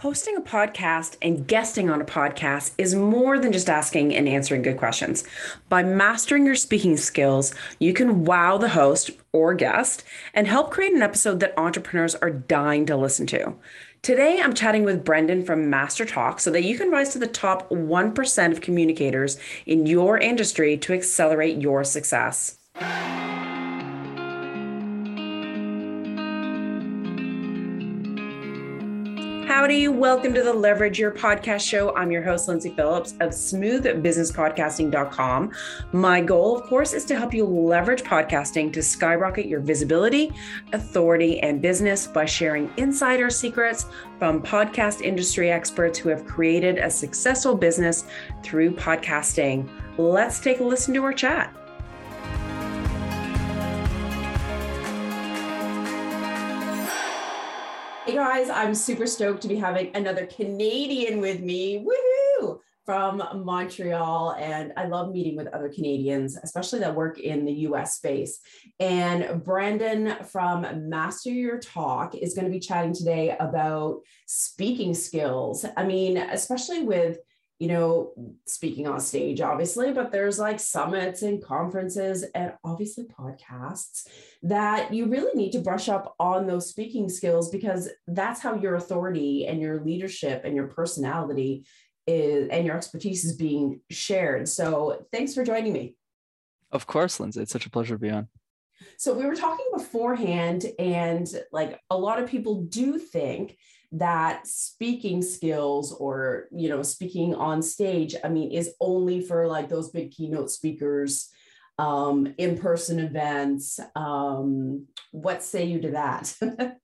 Hosting a podcast and guesting on a podcast is more than just asking and answering good questions. By mastering your speaking skills, you can wow the host or guest and help create an episode that entrepreneurs are dying to listen to. Today, I'm chatting with Brendan from Master Talk so that you can rise to the top 1% of communicators in your industry to accelerate your success. Howdy, welcome to the Leverage Your Podcast Show. I'm your host, Lindsay Phillips of smoothbusinesspodcasting.com. My goal, of course, is to help you leverage podcasting to skyrocket your visibility, authority, and business by sharing insider secrets from podcast industry experts who have created a successful business through podcasting. Let's take a listen to our chat. Guys, I'm super stoked to be having another Canadian with me. Woohoo! From Montreal. And I love meeting with other Canadians, especially that work in the US space. And Brandon from Master Your Talk is going to be chatting today about speaking skills. I mean, especially with you know, speaking on stage, obviously, but there's like summits and conferences and obviously podcasts that you really need to brush up on those speaking skills because that's how your authority and your leadership and your personality is and your expertise is being shared. So thanks for joining me. Of course, Lindsay. It's such a pleasure to be on. So we were talking beforehand, and like a lot of people do think that speaking skills or you know speaking on stage i mean is only for like those big keynote speakers um, in-person events um, what say you to that?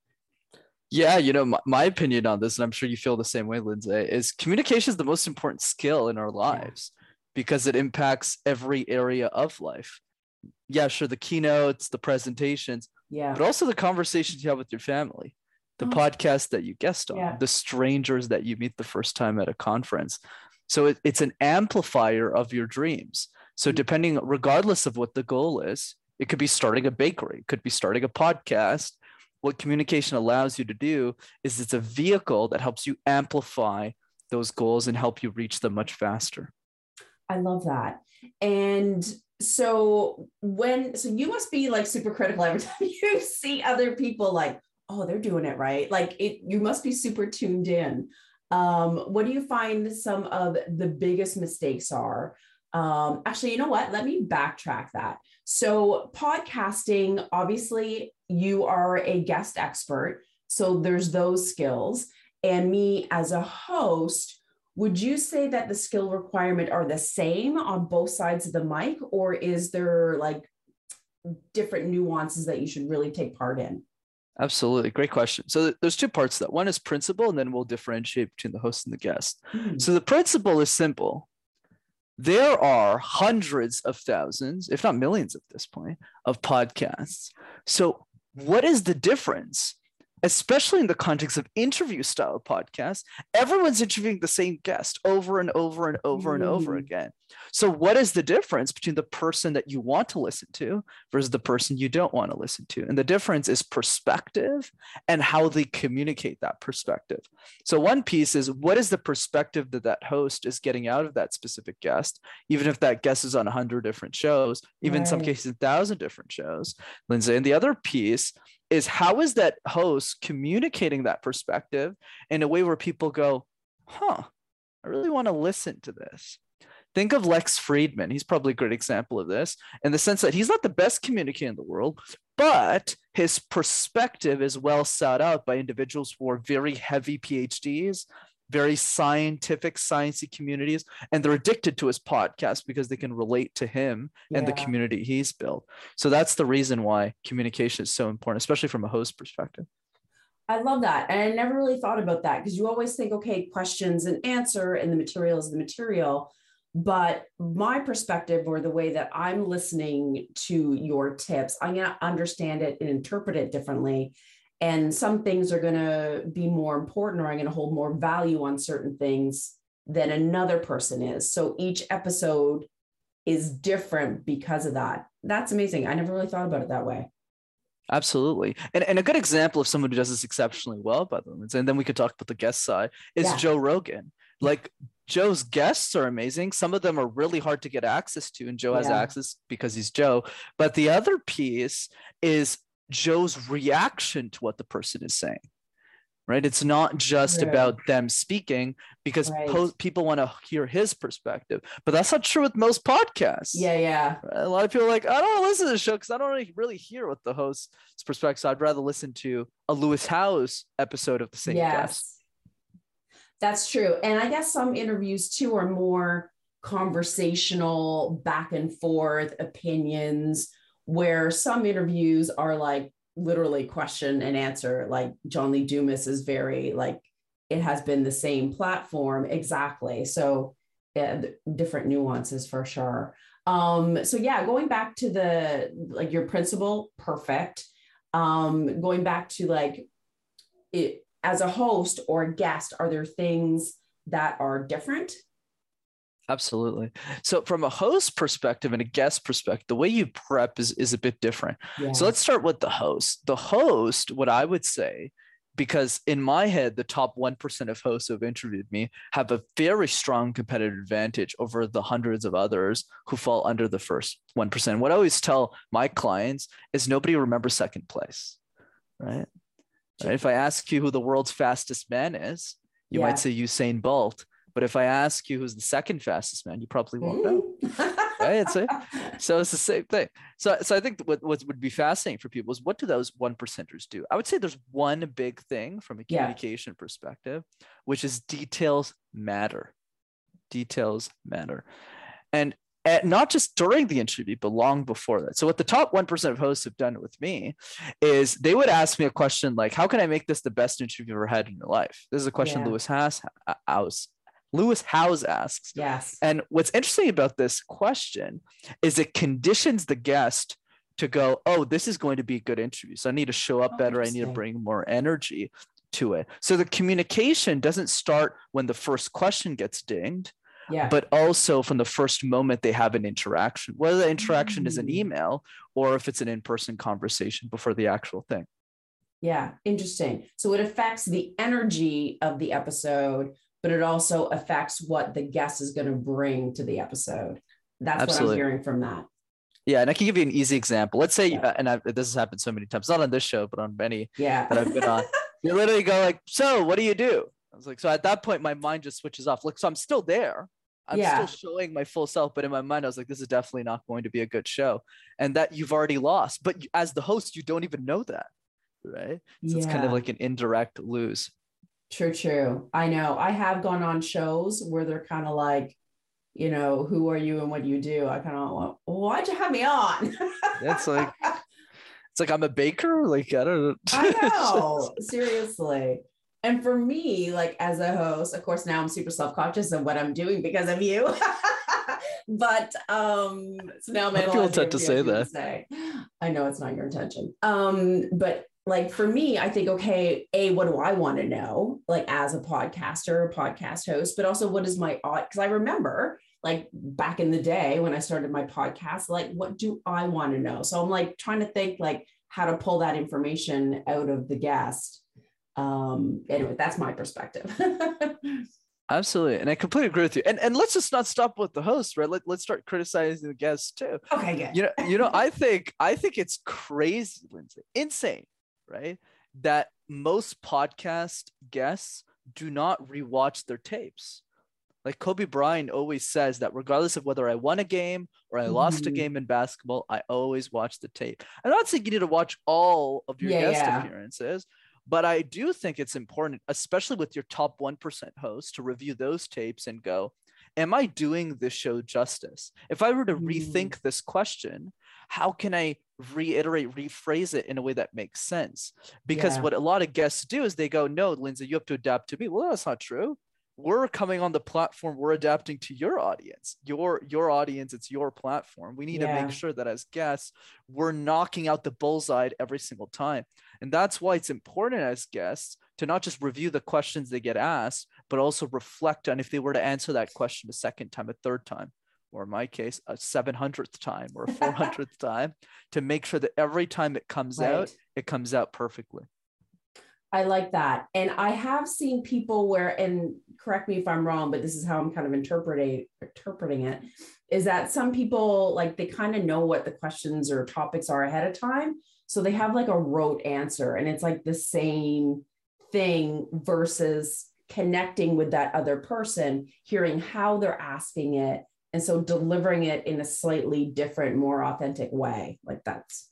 Yeah you know my, my, opinion on this and i'm sure you feel the same way lindsay is communication is the most important skill in our lives yeah. because it impacts every area of life. Yeah sure the keynotes the presentations yeah. but also the conversations you have with your family the oh. podcast that you guest on, yeah. the strangers that you meet the first time at a conference. So it, it's an amplifier of your dreams. So mm-hmm. depending, regardless of what the goal is, it could be starting a bakery, it could be starting a podcast. What communication allows you to do is it's a vehicle that helps you amplify those goals and help you reach them much faster. I love that. And so when so you must be like super critical every time you see other people like oh they're doing it right. Like it you must be super tuned in. Um, what do you find some of the biggest mistakes are? Um, actually you know what? Let me backtrack that. So podcasting obviously you are a guest expert so there's those skills. And me as a host would you say that the skill requirement are the same on both sides of the mic or is there like different nuances that you should really take part in Absolutely. Great question. So there's two parts to that. One is principle, and then we'll differentiate between the host and the guest. Mm-hmm. So the principle is simple. There are hundreds of thousands, if not millions at this point, of podcasts. So what is the difference especially in the context of interview style podcasts, everyone's interviewing the same guest over and over and over and over mm. again. So, what is the difference between the person that you want to listen to versus the person you don't want to listen to? And the difference is perspective and how they communicate that perspective. So, one piece is what is the perspective that that host is getting out of that specific guest, even if that guest is on 100 different shows, even right. in some cases, 1,000 different shows, Lindsay. And the other piece is how is that host communicating that perspective in a way where people go, huh, I really want to listen to this. Think of Lex Fridman. He's probably a great example of this in the sense that he's not the best communicator in the world, but his perspective is well sought out by individuals who are very heavy PhDs very scientific, sciencey communities, and they're addicted to his podcast because they can relate to him yeah. and the community he's built. So that's the reason why communication is so important, especially from a host perspective. I love that. And I never really thought about that because you always think, okay, questions and answer, and the material is the material. But my perspective or the way that I'm listening to your tips, I'm going to understand it and interpret it differently and some things are going to be more important or i'm going to hold more value on certain things than another person is so each episode is different because of that that's amazing i never really thought about it that way Absolutely. And, and a good example of someone who does this exceptionally well, by the way, and then we could talk about the guest side, is yeah. Joe Rogan. Like Joe's guests are amazing. Some of them are really hard to get access to, and Joe has access because he's Joe. But the other piece is Joe's reaction to what the person is saying right? It's not just about them speaking because right. po- people want to hear his perspective, but that's not true with most podcasts. Yeah, yeah. A lot of people are like, I don't want to listen to the show because I don't really hear what the host's perspective. So I'd rather listen to a Lewis Howes episode of the same yes. guest. That's true. And I guess some interviews too are more conversational, back and forth opinions, where some interviews are like literally question and answer. Like John Lee Dumas is very like it has been the same platform exactly. So yeah, different nuances for sure. Um, so yeah, going back to the like your principle, perfect. Um, going back to like it as a host or a guest, are there things that are different Absolutely. So, from a host perspective and a guest perspective, the way you prep is, is a bit different. Yeah. So, let's start with the host. The host, what I would say, because in my head, the top 1% of hosts who have interviewed me have a very strong competitive advantage over the hundreds of others who fall under the first 1%. What I always tell my clients is nobody remembers second place, right? right? If I ask you who the world's fastest man is, you yeah. might say Usain Bolt but if I ask you who's the second fastest man, you probably won't know. right? A, so it's the same thing. So, so I think what, what would be fascinating for people is what do those one percenters do? I would say there's one big thing from a communication yeah. perspective, which is details matter. Details matter. And at, not just during the interview, but long before that. So, what the top 1% of hosts have done with me is they would ask me a question like, How can I make this the best interview you've ever had in your life? This is a question yeah. Lewis uh, Howes, Lewis Howes asks. Yes. And what's interesting about this question is it conditions the guest to go, oh, this is going to be a good interview. So I need to show up oh, better. I need to bring more energy to it. So the communication doesn't start when the first question gets dinged. Yeah. But also from the first moment they have an interaction, whether the interaction mm. is an mm. email or if it's an in person conversation before the actual thing. Yeah, interesting. So it affects the energy of the episode but it also affects what the guest is going to bring to the episode. That's Absolutely. what I'm hearing from that. Yeah, and I can give you an easy example. Let's say, yeah. and I've, this has happened so many times, not on this show, but on many yeah. that I've been on. you literally go like, "So, what do you do?" I was like, so at that point, my mind just switches off. Like, so I'm still there. I'm yeah. still showing my full self, but in my mind, I was like, this is definitely not going to be a good show, and that you've already lost. But as the host, you don't even know that, right? So yeah. it's kind of like an indirect lose. True, true. I know. I have gone on shows where they're kind of like, you know, who are you and what do you do? I kind of, well, why'd you have me on? That's like, it's like I'm a baker. Like I don't know. I know. Seriously. And for me, like as a host, of course, now I'm super self-conscious of what I'm doing because of you. but um, so now my people to say that. Say. I know it's not your intention. Um, but like for me, I think, okay, A, what do I want to know? Like as a podcaster, a podcast host, but also what is my because I remember like back in the day when I started my podcast, like what do I want to know? So I'm like trying to think like how to pull that information out of the guest. Um, anyway, that's my perspective. Absolutely. And I completely agree with you. And and let's just not stop with the host, right? Let, let's start criticizing the guests too. Okay, good. You know, you know, I think I think it's crazy, Lindsay, insane right? That most podcast guests do not rewatch their tapes. Like Kobe Bryant always says that regardless of whether I won a game or I mm-hmm. lost a mm-hmm. game in basketball, I always watch the tape. I'm not saying you need to watch all of your yeah, guest yeah. appearances, but I do think it's important, especially with your top 1% hosts, to review those tapes and go, Am I doing this show justice? If I were to mm. rethink this question, how can I reiterate, rephrase it in a way that makes sense? Because yeah. what a lot of guests do is they go, No, Lindsay, you have to adapt to me. Well, that's not true. We're coming on the platform, we're adapting to your audience. Your your audience, it's your platform. We need yeah. to make sure that as guests, we're knocking out the bullseye every single time. And that's why it's important as guests to not just review the questions they get asked, but also reflect on if they were to answer that question a second time, a third time or in my case, a 700th time or a 400th time to make sure that every time it comes right. out, it comes out perfectly. I like that. And I have seen people where, and correct me if I'm wrong, but this is how I'm kind of interpreting interpreting it, is that some people like they kind of know what the questions or topics are ahead of time. So they have like a rote answer and it's like the same thing versus connecting with that other person, hearing how they're asking it. And so delivering it in a slightly different, more authentic way. Like that's,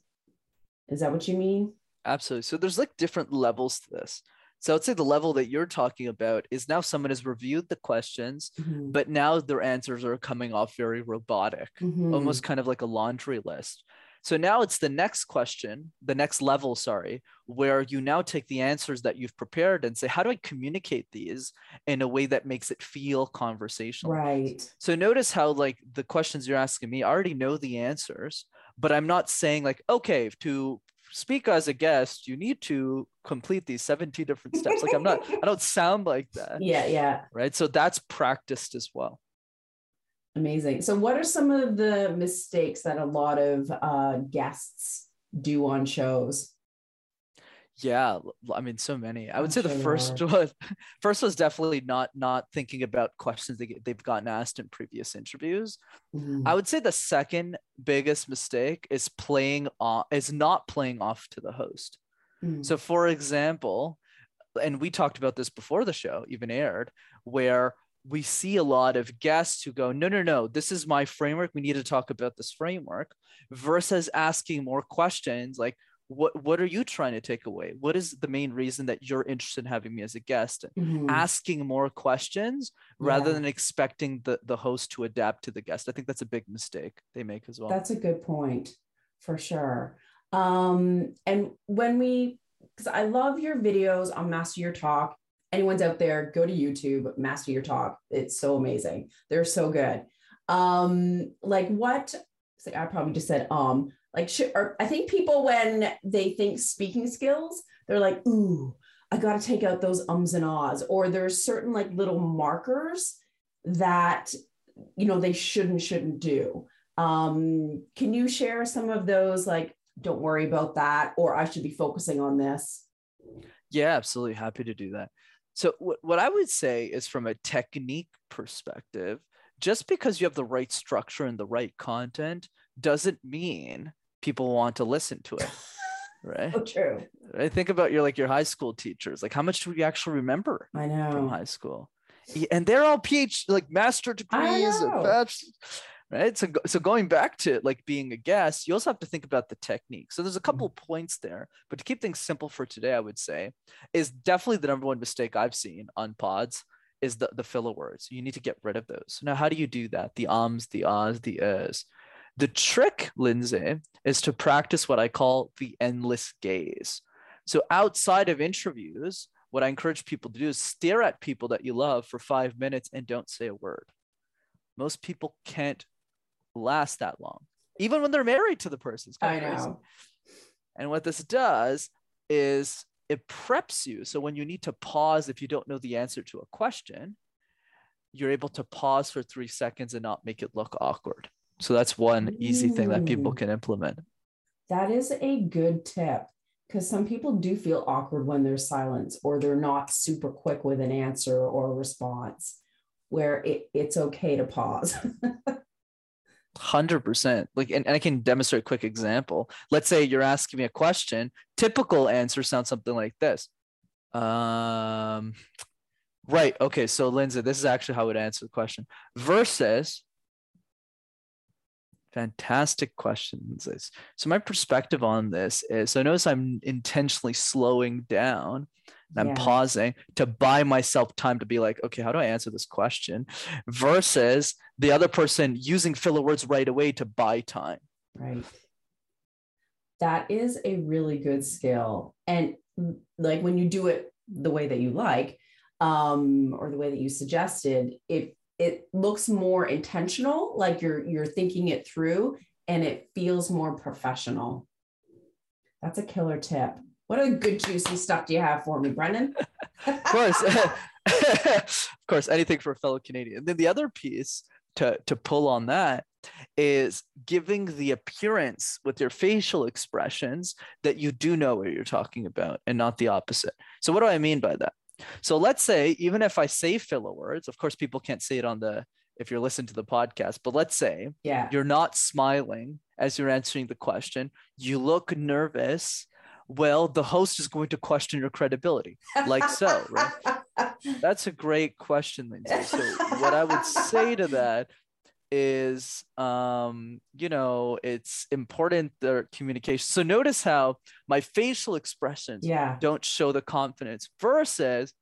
is that what you mean? Absolutely. So there's like different levels to this. So I'd say the level that you're talking about is now someone has reviewed the questions, mm-hmm. but now their answers are coming off very robotic, mm-hmm. almost kind of like a laundry list. So now it's the next question, the next level, sorry, where you now take the answers that you've prepared and say, how do I communicate these in a way that makes it feel conversational? Right. So notice how like the questions you're asking me, I already know the answers, but I'm not saying like, okay, to speak as a guest, you need to complete these 17 different steps. Like I'm not, I don't sound like that. Yeah, yeah. Right. So that's practiced as well. Amazing. So, what are some of the mistakes that a lot of uh, guests do on shows? Yeah, I mean, so many. I would say the first one, first was definitely not not thinking about questions they get, they've gotten asked in previous interviews. Mm. I would say the second biggest mistake is playing off is not playing off to the host. Mm. So, for example, and we talked about this before the show even aired, where we see a lot of guests who go, no, no, no, this is my framework. We need to talk about this framework versus asking more questions like, what, what are you trying to take away? What is the main reason that you're interested in having me as a guest? Mm-hmm. Asking more questions rather yeah. than expecting the, the host to adapt to the guest. I think that's a big mistake they make as well. That's a good point for sure. Um, and when we, because I love your videos on Master Your Talk, anyone's out there, go to YouTube, master your talk. It's so amazing. They're so good. Um, like what I probably just said um, like should, I think people when they think speaking skills, they're like, ooh, I gotta take out those ums and ahs, or there's certain like little markers that you know they shouldn't shouldn't do. Um, can you share some of those like don't worry about that, or I should be focusing on this? Yeah, absolutely. Happy to do that. So what, what I would say is from a technique perspective, just because you have the right structure and the right content doesn't mean people want to listen to it. Right. So true. I think about your like your high school teachers. Like how much do we actually remember I know from high school? And they're all PhD like master degrees right? So so going back to like being a guest you also have to think about the technique. So there's a couple mm-hmm. points there but to keep things simple for today i would say is definitely the number one mistake i've seen on pods is the, the filler words. You need to get rid of those. Now how do you do that? The ums the ahs the uhs the trick lindsay is to practice what i call the endless gaze. So outside of interviews what i encourage people to do is stare at people that you love for five minutes and don't say a word. Most people can't last that long, even when they're married to the person. I know. Crazy. And what this does is it preps you. So when you need to pause, if you don't know the answer to a question, you're able to pause for three seconds and not make it look awkward. So that's one easy thing that people can implement. That is a good tip because some people do feel awkward when there's silence or they're not super quick with an answer or a response where it, it's okay to pause. Hundred percent. Like, and, and I can demonstrate a quick example. Let's say you're asking me a question. Typical answer sounds something like this. Um, right. Okay. So, Lindsay, this is actually how I would answer the question. Versus, fantastic questions. So, my perspective on this is so notice I'm intentionally slowing down I'm yeah. pausing to buy myself time to be like, okay, how do I answer this question? Versus the other person using filler words right away to buy time. Right. That is a really good skill. And like when you do it the way that you like, um, or the way that you suggested, it it looks more intentional, like you're you're thinking it through and it feels more professional. That's a killer tip. What a good juicy stuff do you have for me, Brendan? of course. of course, anything for a fellow Canadian. And then the other piece to to pull on that is giving the appearance with your facial expressions that you do know what you're talking about and not the opposite. So what do I mean by that? So let's say even if I say filler words, of course people can't see it on the if you're listening to the podcast, but let's say yeah. you're not smiling as you're answering the question, you look nervous. Well, the host is going to question your credibility, like so, right? That's a great question, Lindsay. So, what I would say to that is um you know it's important the communication so notice how my facial expressions yeah don't show the confidence versus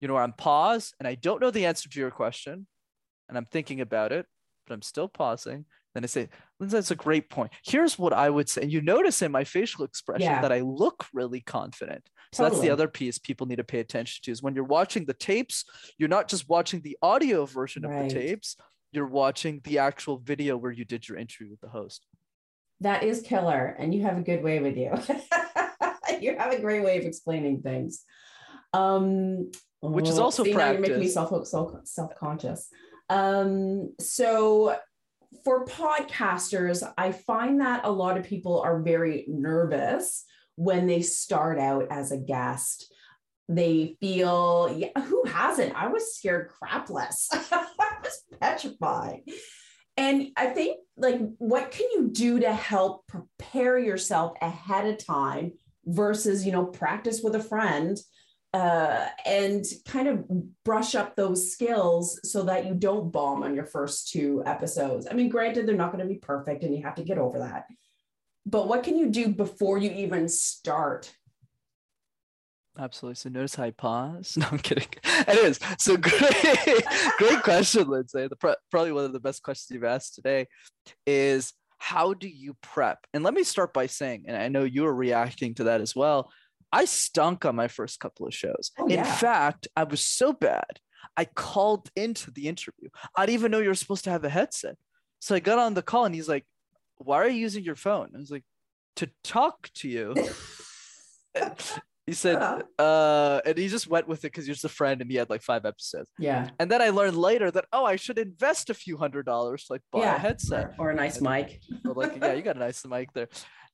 you know i'm paused and i don't know the answer to your question and i'm thinking about it but i'm still pausing then i say that's a great point here's what i would say and you notice in my facial expression Yeah. that i look really confident so that's the other piece people need to pay attention to is when you're watching the tapes you're not just watching the audio version of the tapes you're watching the actual video where you did your interview with the host. That is killer, and you have a good way with you. you have a great way of explaining things. Um, Which is oh, also see, now you're making me self self self conscious. Um, so for podcasters, I find that a lot of people are very nervous when they start out as a guest. They feel, yeah, who hasn't? I was scared crapless. I was petrified. And I think, like, what can you do to help prepare yourself ahead of time versus, you know, practice with a friend uh, and kind of brush up those skills so that you don't bomb on your first two episodes? I mean, granted, they're not going to be perfect and you have to get over that. But what can you do before you even start? Absolutely. So notice how I pause. No, I'm kidding. Anyways, so great, great question, Lindsay. The pro- probably one of the best questions you've asked today is how do you prep? And let me start by saying, and I know you are reacting to that as well. I stunk on my first couple of shows. Oh, In yeah. fact, I was so bad. I called into the interview. I didn't even know you were supposed to have a headset. So I got on the call and he's like, Why are you using your phone? I was like, To talk to you. he said, uh, and he just went with it because you're just a friend and he had like five episodes. Yeah. And then I learned later that, oh, I should invest a few hundred dollars to like buy yeah. a headset. Or, or a nice mic. But like, yeah, you got a nice mic there.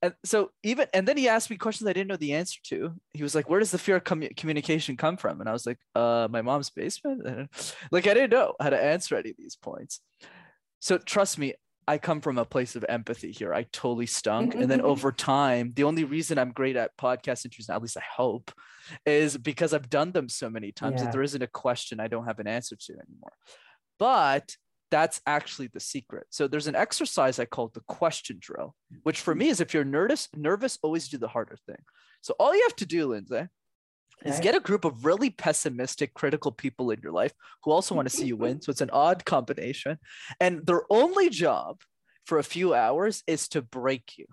And so even, and then he asked me questions I didn't know the answer to. He was like, where does the fear of commu- communication come from? And I was like, uh, my mom's basement. Like, I didn't know how to answer any of these points. So trust me, I come from a place of empathy here. I totally stunk. and then over time, the only reason I'm great at podcast interviews, at least I hope, is because I've done them so many times Yeah. that there isn't a question I don't have an answer to anymore. But that's actually the secret. So there's an exercise I call the question drill, which for mm-hmm. me is if you're nervous, nervous, always do the harder thing. So all you have to do, Lindsay, is get a group of really pessimistic, critical people in your life who also want to see you win. Mm-hmm. So it's an odd combination. And their only job for a few hours is to break you.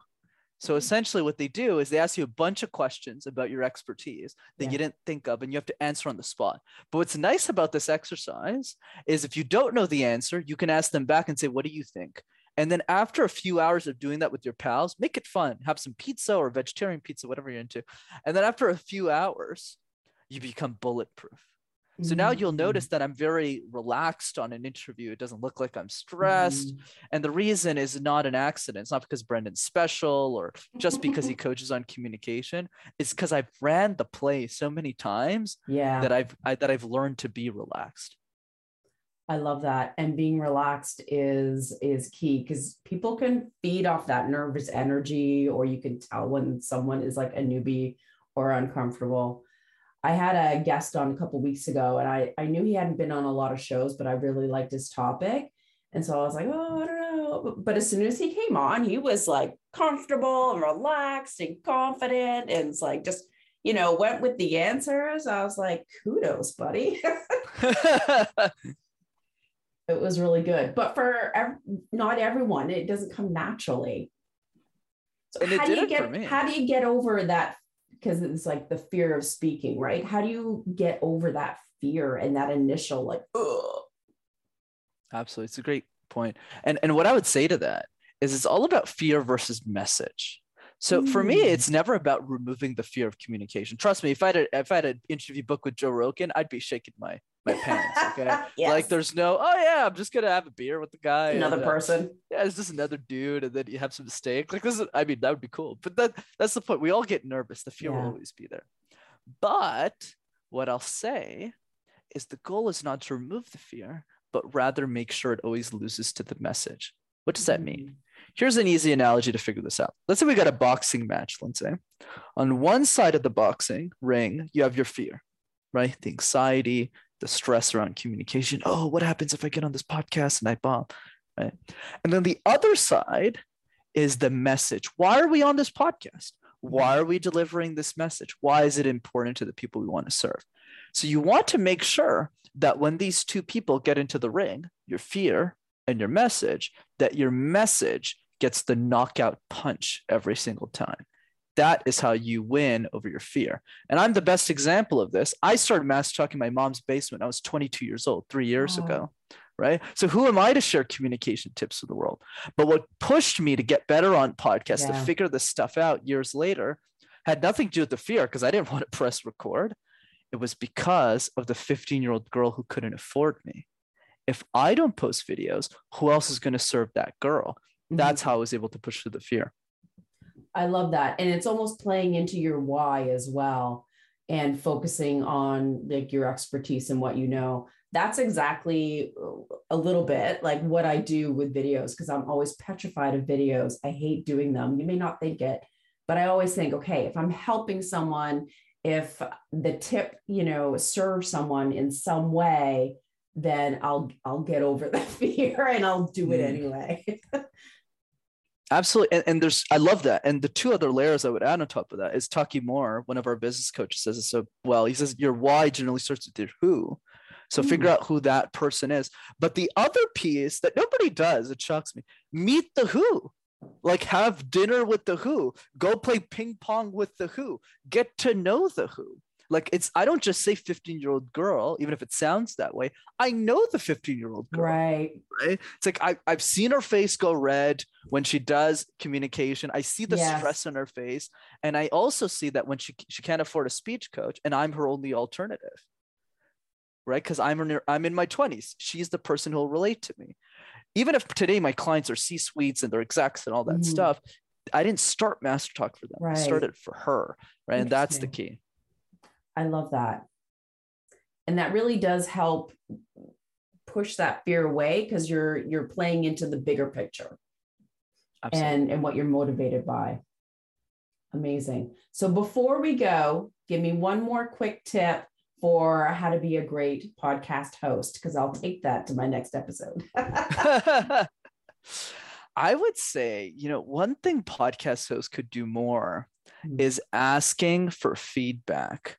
So mm-hmm. essentially, what they do is they ask you a bunch of questions about your expertise that Yeah. you didn't think of, and you have to answer on the spot. But what's nice about this exercise is if you don't know the answer, you can ask them back and say, What do you think? And then after a few hours of doing that with your pals, make it fun. Have some pizza or vegetarian pizza, whatever you're into. And then after a few hours, you become bulletproof. So now you'll Mm. notice that I'm very relaxed on an interview. It doesn't look like I'm stressed. Mhm. And the reason is not an accident. It's not because Brendan's special or just because he coaches on communication. It's because I've ran the play so many times Yeah. that I've I, that I've learned to be relaxed. I love that. And being relaxed is is key because people can feed off that nervous energy, or you can tell when someone is like a newbie or uncomfortable. I had a guest on a couple weeks ago, and I I knew he hadn't been on a lot of shows, but I really liked his topic, and so I was like, oh, I don't know. But- as soon as he came on, he was like comfortable and relaxed and confident, and it's like just you know went with the answers. I was like, kudos, buddy. it was really good but for ev- not everyone it doesn't come naturally so And it how do you get how do you get over that because it's like the fear of speaking right how do you get over that fear and that initial like Ugh. Absolutely. It's a great point. And and what I would say to that is it's all about fear versus message. So for me, Mm. it's never about removing the fear of communication. Trust me, if I had a, if I had an interview book with Joe Rogan, I'd be shaking my my pants. Okay. Yes. Like there's no, oh yeah, I'm just gonna have a beer with the guy. another and, uh, person. yeah, it's just another dude, and then you have some steak. Like this is, I mean, that would be cool. But that that's the point. We all get nervous. The fear Yeah. will always be there. But what I'll say is the goal is not to remove the fear, but rather make sure it always loses to the message. What does that mean? Here's an easy analogy to figure this out. Let's say we got a boxing match, Lindsay. On one side of the boxing ring, you have your fear, right? The anxiety, the stress around communication. Oh, what happens if I get on this podcast and I bomb? Right. And then the other side is the message. Why are we on this podcast? Why are we delivering this message? Why is it important to the people we want to serve? So you want to make sure that when these two people get into the ring, your fear and your message, that your message gets the knockout punch every single time. That is how you win over your fear. And I'm the best example of this. I started mass talking in my mom's basement. I was 22 years old, three years Oh. ago. Right. So who am I to share communication tips with the world? But what pushed me to get better on podcasts, to figure this stuff out years later, had nothing to do with the fear because I didn't want to press record. It was because of the 15 year old girl who couldn't afford me. If I don't post videos, who else is going to serve that girl? Mhm. That's how I was able to push through the fear. I love that. And it's almost playing into your why as well and focusing on like your expertise and what you know. That's exactly a little bit like what I do with videos because I'm always petrified of videos. I hate doing them. You may not think it, but I always think, okay, if I'm helping someone, if the tip, you know, serves someone in some way, then I'll I'll get over the fear and I'll do it Mm. anyway. Absolutely. And, and there's, I love that. And the two other layers I would add on top of that is Taki Moore, one of our business coaches, says it so well. He says your why generally starts with your who. So hmm. figure out who that person is. But the other piece that nobody does, it shocks me, meet the who. Like have dinner with the who, go play ping pong with the who, get to know the who. Like it's, I don't just say 15 year old girl, even if it sounds that way. I know the 15 year old girl right. right? It's like I, I've seen her face go red when she does communication. I see the Yes. stress on her face. And I also see that when she, she can't afford a speech coach and I'm her only alternative, right? Because I'm, in, I'm in my 20s. She's the person who will relate to me. Even if today my clients are C suites and they're execs and all that Mhm. stuff, I didn't start Master Talk for them. I started for her, right? And that's the key. I love that. And that really does help push that fear away because you're you're playing into the bigger picture Absolutely. and and what you're motivated by. Amazing. So before we go, give me one more quick tip for how to be a great podcast host because I'll take that to my next episode. I would say, you know, one thing podcast hosts could do more Hmm. is asking for feedback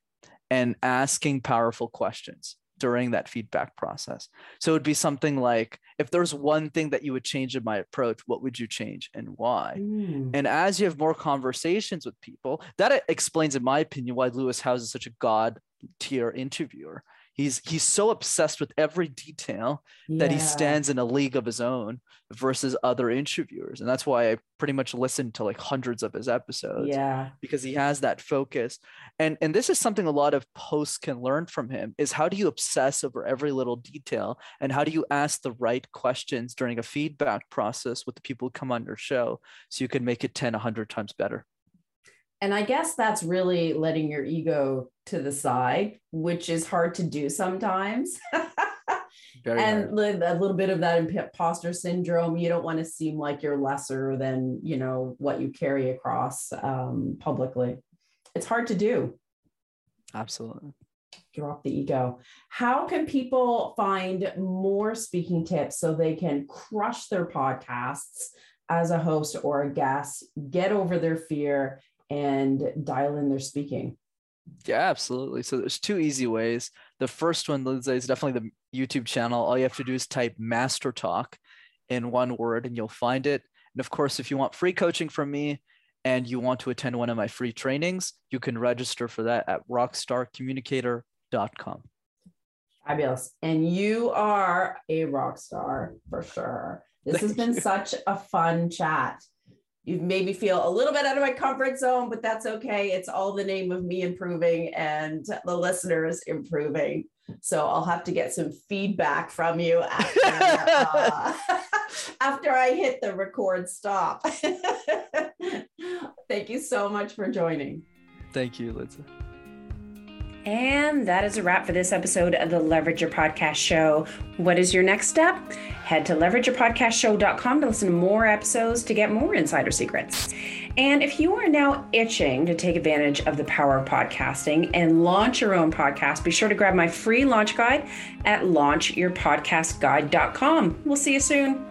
and asking powerful questions during that feedback process. So it would be something like if there's one thing that you would change in my approach, what would you change and why? Mm, And as you have more conversations with people, that explains, in my opinion, why Lewis Howes is such a god tier interviewer. He's he's so obsessed with every detail that he stands in a league of his own versus other interviewers. And that's why I pretty much listened to like hundreds of his episodes Yeah. because he has that focus. And and this is something a lot of posts can learn from him is how do you obsess over every little detail and how do you ask the right questions during a feedback process with the people who come on your show so you can make it 10 100 times better. And I guess that's really letting your ego to the side, which is hard to do sometimes. Very hard. and li- a little bit of that imposter syndrome. You don't want to seem like you're lesser than, you know, what you carry across um, publicly. It's hard to do. Absolutely. Drop the ego. How can people find more speaking tips so they can crush their podcasts as a host or a guest, get over their fear, and dial in their speaking? Yeah, absolutely. So there's two easy ways. The first one, Lindsay, is definitely the YouTube channel. All you have to do is type Master Talk in one word and you'll find it. And of course, if you want free coaching from me and you want to attend one of my free trainings, you can register for that at rockstarcommunicator.com. Fabulous. And you are a rock star for sure. This has been you. such a fun chat. You've made me feel a little bit out of my comfort zone, but that's okay. It's all the name of me improving and the listeners improving. So I'll have to get some feedback from you after, uh, after I hit the record stop. Thank you so much for joining. Thank you, Lindsay. And that is a wrap for this episode of the Leverage Your Podcast Show. What is your next step? Head to leverageyourpodcastshow.com to listen to more episodes to get more insider secrets. And if you are now itching to take advantage of the power of podcasting and launch your own podcast, be sure to grab my free launch guide at launchyourpodcastguide.com. We'll see you soon.